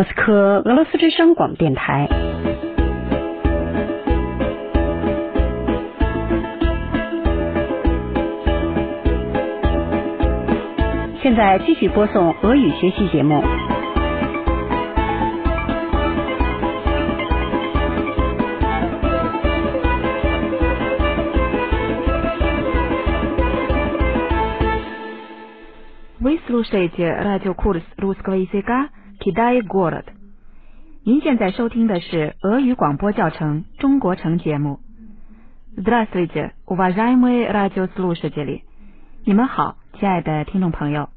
莫斯科俄罗斯之声广播电台。现在继续播送俄语学习节目。Вы слушаете радиокурс русского языка «Китай город». 您现在收听的是俄语广播教程《中国城》节目。Здравствуйте, уважаемые радиослушатели！你们好，亲爱的听众朋友。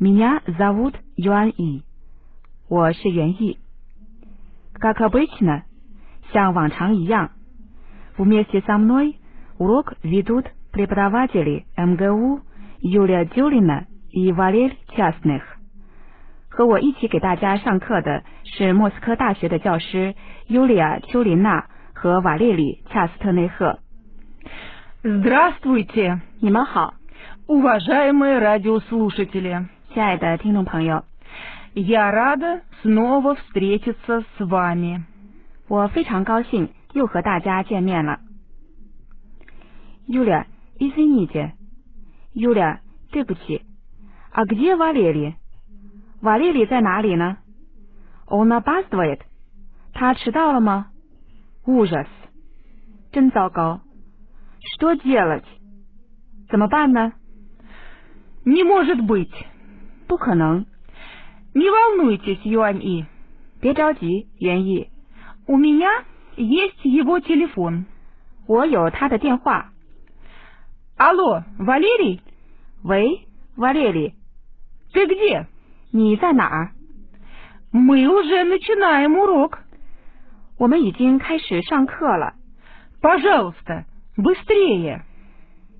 Меня зовут Юан И，我是袁毅。Как обычно，像往常一样，вместе со мной урок ведут преподаватели МГУ Юлия Дюлина и Валерий Частных。 和我一起给大家上课的是莫斯科大学的教师尤利亚·丘琳娜和瓦列里·恰斯特内赫。 Здравствуйте, 你们好， уважаемые радиослушатели! 亲爱的听众朋友， Я рада снова встретиться с вами. 我非常高兴又和大家见面了。Юля, извините. Юля，对不起。А где Валерий？ 瓦列里在哪里呢？Он опаздывает。他迟到了吗？Ужас，真糟糕。Что делать？怎么办呢？ Не может быть. 不可能。 Не волнуйтесь, Юань И. 别着急，袁毅， У меня есть его телефон. 我有他的电话。 Алло, Валерий, 喂，瓦列里， ты где? 你在哪儿？ Мы уже начинаем урок. 我们已经开始上课了， Пожалуйста, быстрее.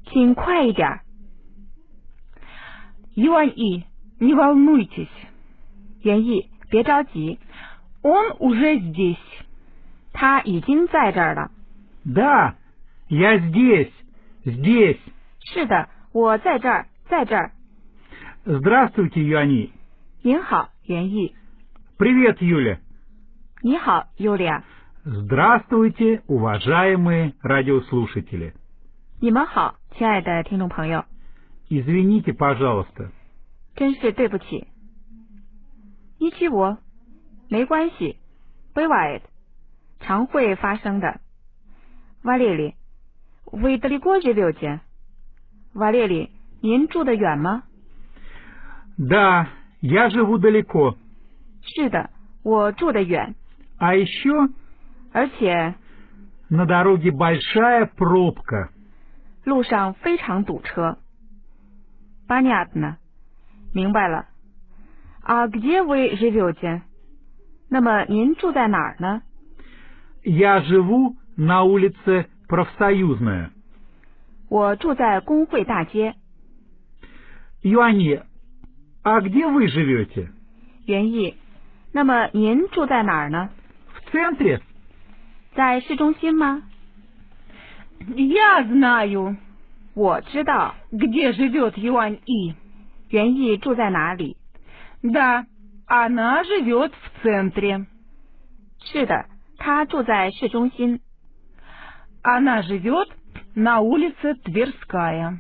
请快一点儿。 Юань И, не волнуйтесь. 袁毅，别着急， Он уже здесь. 他已经在这儿了。 Да, я здесь, здесь. 是的，我在这儿，在这儿。 Здравствуйте, Юани. 您好，袁毅。 Привет, Юля. 你好，尤利亚。 Здравствуйте, уважаемые радиослушатели. 你们好，亲爱的听众朋友。 Извините, пожалуйста. 真是对不起。一七五，没关系，бывает，常会发生的。瓦列里，вы далеко живете？瓦列里，您住得远吗？ Да, я живу далеко. 是的，我住得远， А еще 而且 на дороге большая пробка. 路上非常堵车。巴尼亚呢？明白了。啊，где вы живете？那么您住在哪儿呢？ Я живу на улице Профсоюзная. 我住在工会大街。 Юани, а где вы живете? 袁毅，那么您住在哪儿呢？ В центре? 在市中心吗？ Я знаю, 我知道 где живет Юань И. 袁毅住在哪里。 Да, она живет в центре. 是的，他住在市中心。 Она живет на улице Тверская.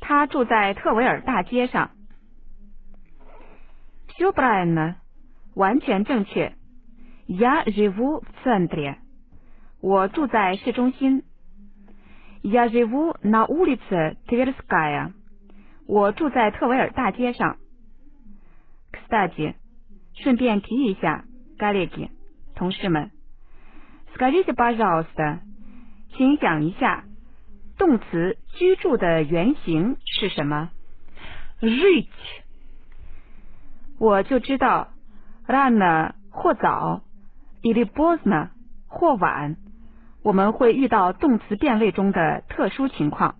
他住在特维尔大街上。 修布莱呢？完全正确。Я живу в центре。我住在市中心。Я живу на улице Тверская。我住在特维尔大街上。Кстати，顺便提一下，коллеги，同事们，скажите пожалуйста，请讲一下动词居住的原形是什么？ Жить. 我就知道，ran 或早，dilibos 呢，或晚，我们会遇到动词变位中的特殊情况。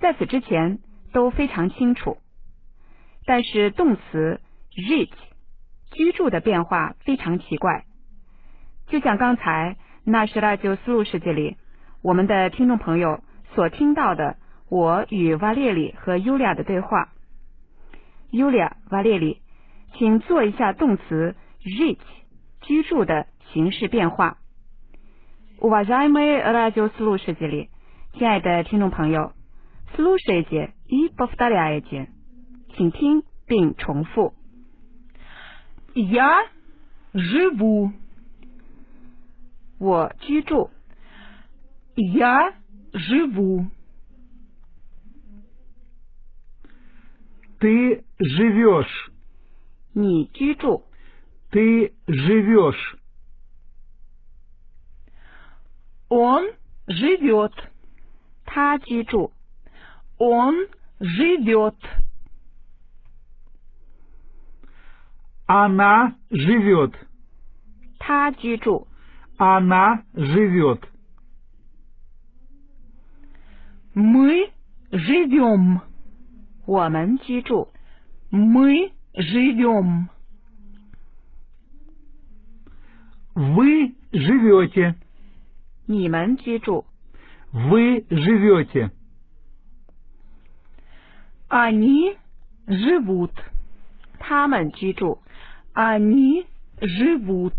在此之前都非常清楚，但是动词 rich 居住的变化非常奇怪。就像刚才那什拉就斯路世界里，我们的听众朋友所听到的，我与瓦列里和尤利亚的对话。尤利亚、瓦列里， 请做一下动词 жить 居住的形式变化。Уважаемые радиослушатели，亲爱的听众朋友，слушайте и повторяйте，请听并重复。 Я живу. 我居住， Я живу. Ты живешь. 你居住， Ты живешь. Он живет. 他居住， Он живет. Она живет. 他居住， Она живет. Мы живем. 我们居住， Мы живем. Вы живете. 你们居住， Вы живете. Они живут. 他们居住。 Они живут.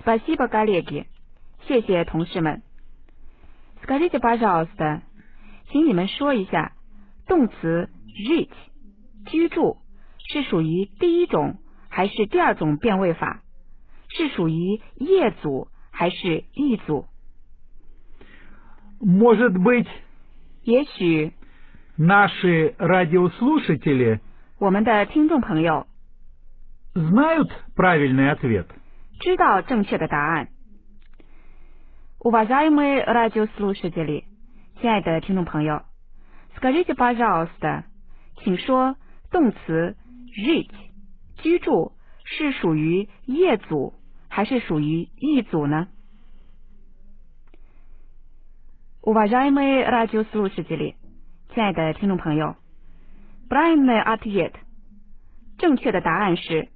Спасибо, коллеги，谢谢同事们。Скажите, пожалуйста，请你们说一下， 动词 жить 居住是属于第一种还是第二种变位法？是属于业组还是意组？ Может быть, 也许 наши радиослушатели 我们的听众朋友 знают правильный ответ. 知道正确的答案。Уважаемые радиослушатели，亲爱的听众朋友 ，Скажите, пожалуйста，请说动词 жить 居住是属于业组还是属于意组呢？Уважаемые радиослушатели，亲爱的听众朋友，Правильный ответ，正确的答案是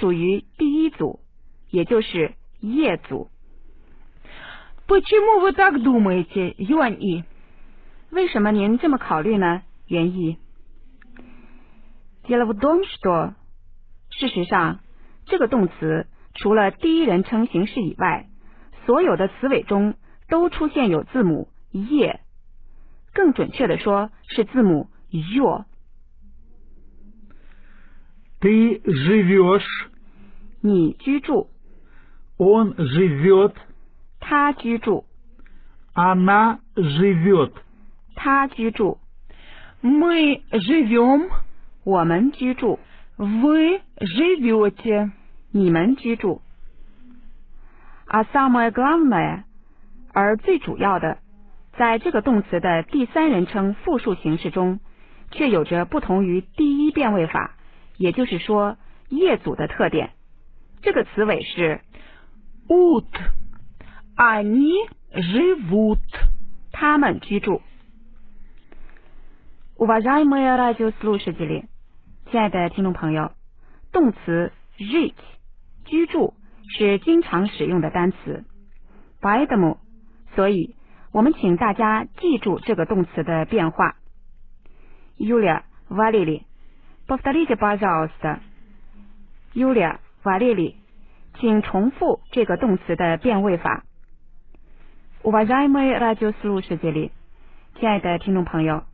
属于第一组，也就是业组。 Почему вы так думаете, Юань И? 为什么您这么考虑呢？原意。Дело в том, что 事实上，这个动词除了第一人称形式以外，所有的词尾中都出现有字母 e，更准确的说是字母 yo。 Ты живешь. 你居住， Он живет. 他居住， Она живет. 他居住， Мы живем. 我们居住， Вы живете. 你们居住。А самое главное，而最主要的，在这个动词的第三人称复数形式中，却有着不同于第一变位法，也就是说业组的特点。这个词尾是 Ут. Они живут. 他们居住。 Уважаемые радиослушатели，亲爱的听众朋友，动词 жить 居住是经常使用的单词。Поэтому，所以我们请大家记住这个动词的变化。Юлия, Валерий, повторите, пожалуйста. Юлия, Валерий，请重复这个动词的变位法。Уважаемые радиослушатели，亲爱的听众朋友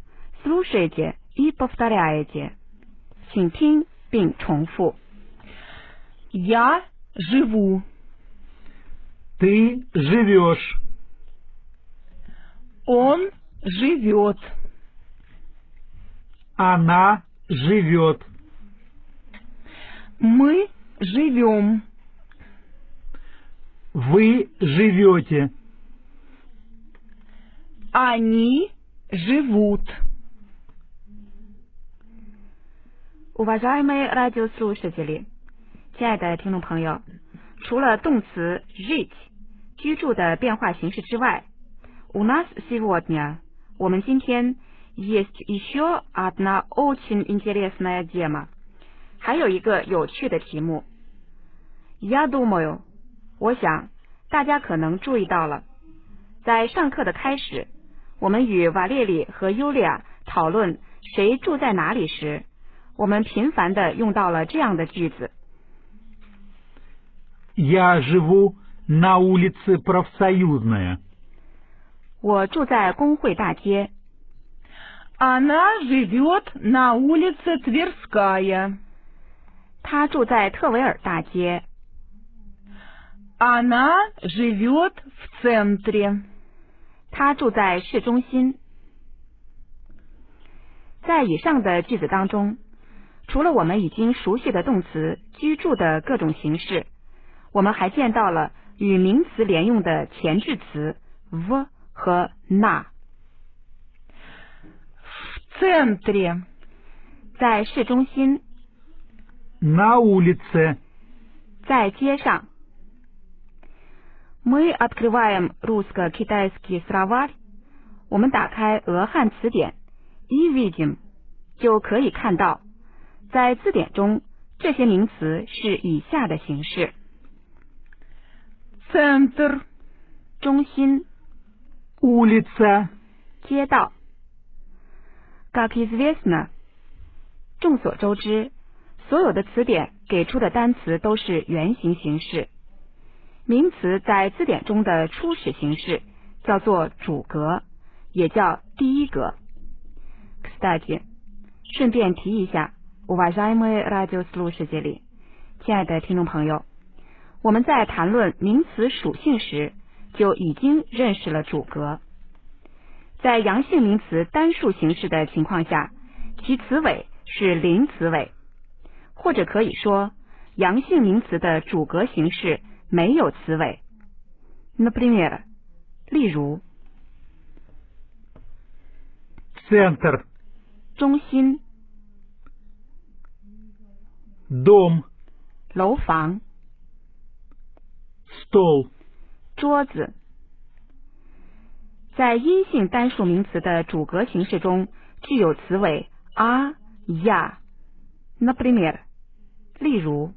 ，слушайте и повторяйте，请听并重复。 Я живу. Ты живешь. Он живет. Она живет. Мы живем. Вы живете. Они живут. Уважаемые радиослушатели，亲爱的听众朋友，除了动词 жить 居住的变化形式之外，у нас сегодня 我们今天 есть еще одна очень интересная тема，还有一个有趣的题目。Я думаю，我想大家可能注意到了，在上课的开始，我们与瓦列里和尤利亚讨论谁住在哪里时。 我们频繁的用到了这样的句子。 Я живу на улице Профсоюзная. 我住在工会大街， Она живет на улице Тверская. 他住在特维尔大街， Она живет в центре. 他住在市中心。在以上的句子当中， 除了我们已经熟悉的动词居住的各种形式，我们还见到了与名词连用的前置词 v 和 na。 В центре. 在市中心， На улице. 在街上。Мы открываем русско-китайский словарь。我们打开俄汉词典 и видим，就可以看到， 在字典中这些名词是以下的形式： Центр. 中心、 Улица. 街道。Как известно，众所周知，所有的词典给出的单词都是原形形式。名词在字典中的初始形式叫做主格，也叫第一格。Кстати，顺便提一下 ，уважаемые радиослушатели，亲爱的听众朋友，我们在谈论名词属性时就已经认识了主格。在阳性名词单数形式的情况下，其词尾是零词尾，或者可以说，阳性名词的主格形式没有词尾。Например，例如 Центр. 中心、 Дом. 楼房、 Стол. 桌子。在阴性单数名词的主格形式中，具有词尾 a、ya。Например，例如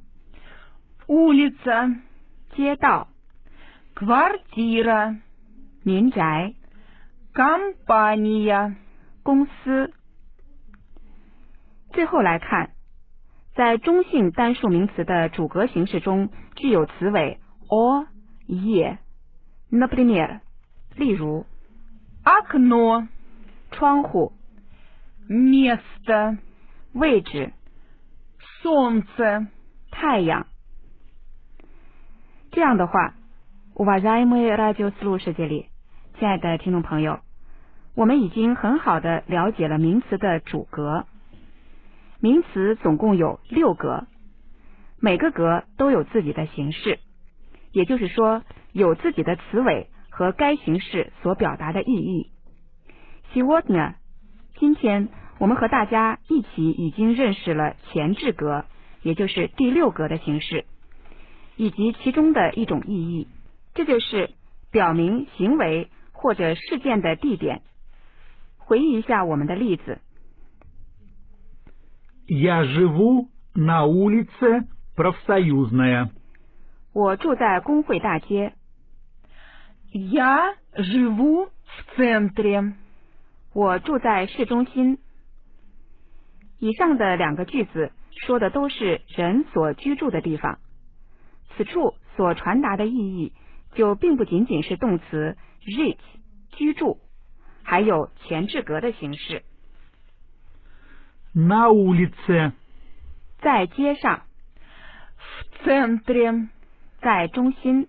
Улица. 街道、 Квартира. 民宅、 Компания. 公司。最后来看， 在中性单数名词的主格形式中，具有词尾 o、e。Например，例如 Окно. 窗户、 Место. 位置、 Солнце. 太阳。这样的话，уважаемые радиослушатели，亲爱的听众朋友，我们已经很好的了解了名词的主格。 名词总共有六格，每个格都有自己的形式，也就是说，有自己的词尾和该形式所表达的意义。Сегодня，今天我们和大家一起已经认识了前置格，也就是第六格的形式，以及其中的一种意义，这就是表明行为或者事件的地点。回忆一下我们的例子。 Я живу на улице Профсоюзная. 我住在工会大街， Я живу в центре. 我住在市中心。以上的两个句子说的都是人所居住的地方，此处所传达的意义就并不仅仅是动词 “jit” 居住，还有前置格的形式， На улице. 在街上， В центре. 在中心。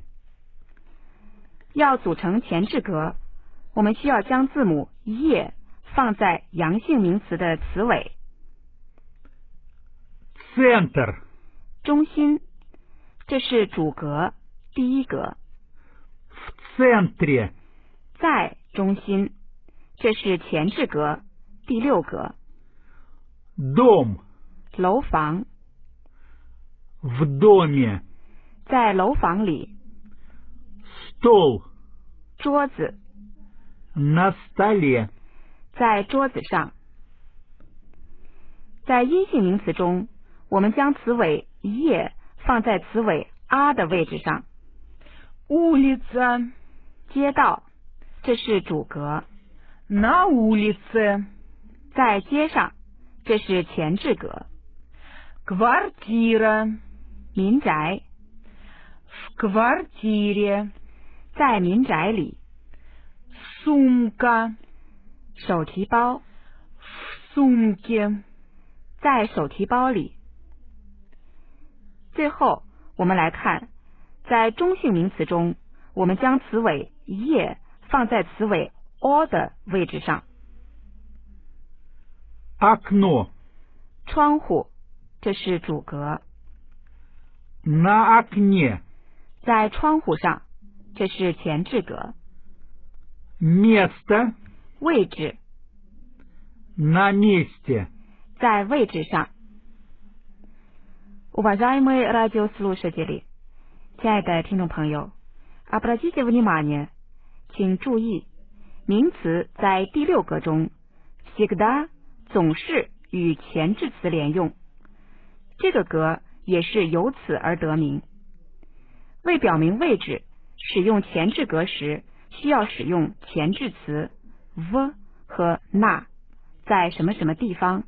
要组成前置格，我们需要将字母 “e” 放在阳性名词的词尾。 Центр. 中心，这是主格第一格， В центре. 在中心，这是前置格第六格， Дом. 楼房， В доме. 在楼房里， Стол. 桌子， На столе. 在桌子上。在阴性名词中，我们将词尾 e 放在词尾 a 的位置上。 Улица. 街道，这是主格， На улице. 在街上， 这是前置格。 Квартира. 民宅， В квартире. 在民宅里， Сумка. 手提包， В сумке. 在手提包里。最后，我们来看，在中性名词中，我们将词尾 “ye” 放在词尾 “o” 的位置上。 Окно. 窗户，这是主格； На окне. 在窗户上，这是前置格； Место. 位置， На месте. 在位置上。Уважаемые радиослушатели，亲爱的听众朋友，обратите внимание，请注意，名词在第六格中，всегда 总是与前置词连用，这个格也是由此而得名。为表明位置，使用前置格时需要使用前置词 v 和 на，在什么什么地方。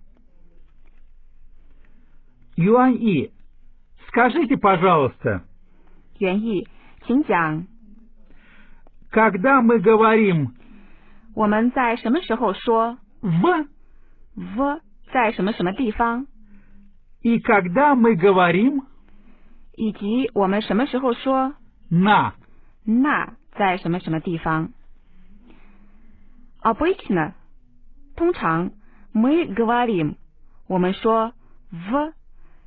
Юань И. Скажите, пожалуйста, 原意，请讲， когда мы говорим 我们在什么时候说 в v 在什么什么地方， и когда мы говорим 以及我们什么时候说 на? на 在什么什么地方。Обычно，通常 мы говорим，我们说 v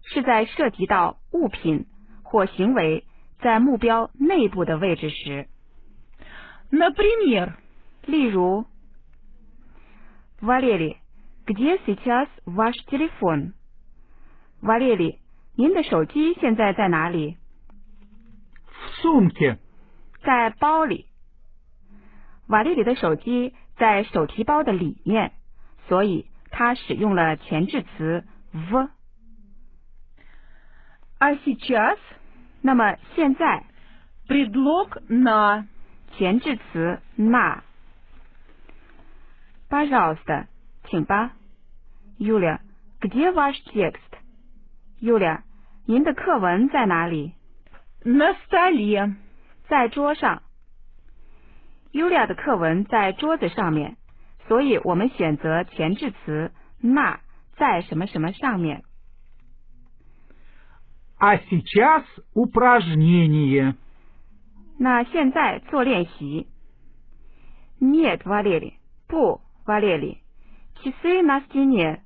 是在涉及到物品或行为在目标内部的位置时， Например, 例如，Валерий, где сейчас ваш телефон？瓦列里，您的手机现在在哪里？ В сумке. 在包里。瓦列里的手机在手提包的里面，所以他使用了前置词 v。 а сейчас 那么现在 предлог на. 前置词 на。Пожалуйста，请吧。 Юля, где ваш текст？Юля，您的课文在哪里？ На столе. 在桌上。Yulia 的课文在桌子上面，所以我们选择前置词那在什么什么上面。 А сейчас упражнение. 那现在做练习。Нет, Валерий，不，瓦列里。Часы на стене，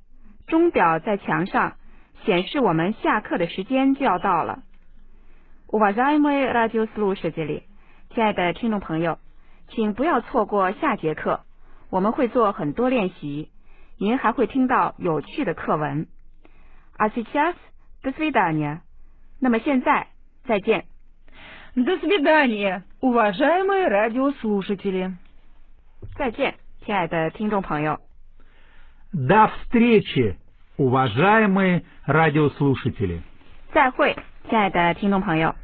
钟表在墙上，显示我们下课的时间就要到了。Уважаемые радиослушатели，亲爱的听众朋友，请不要错过下节课，我们会做很多练习，您还会听到有趣的课文。А сейчас до свидания。那么现在再见， До свидания, уважаемые радиослушатели. 再见，亲爱的听众朋友。 До встречи, уважаемые радиослушатели. 再会，亲爱的听众朋友。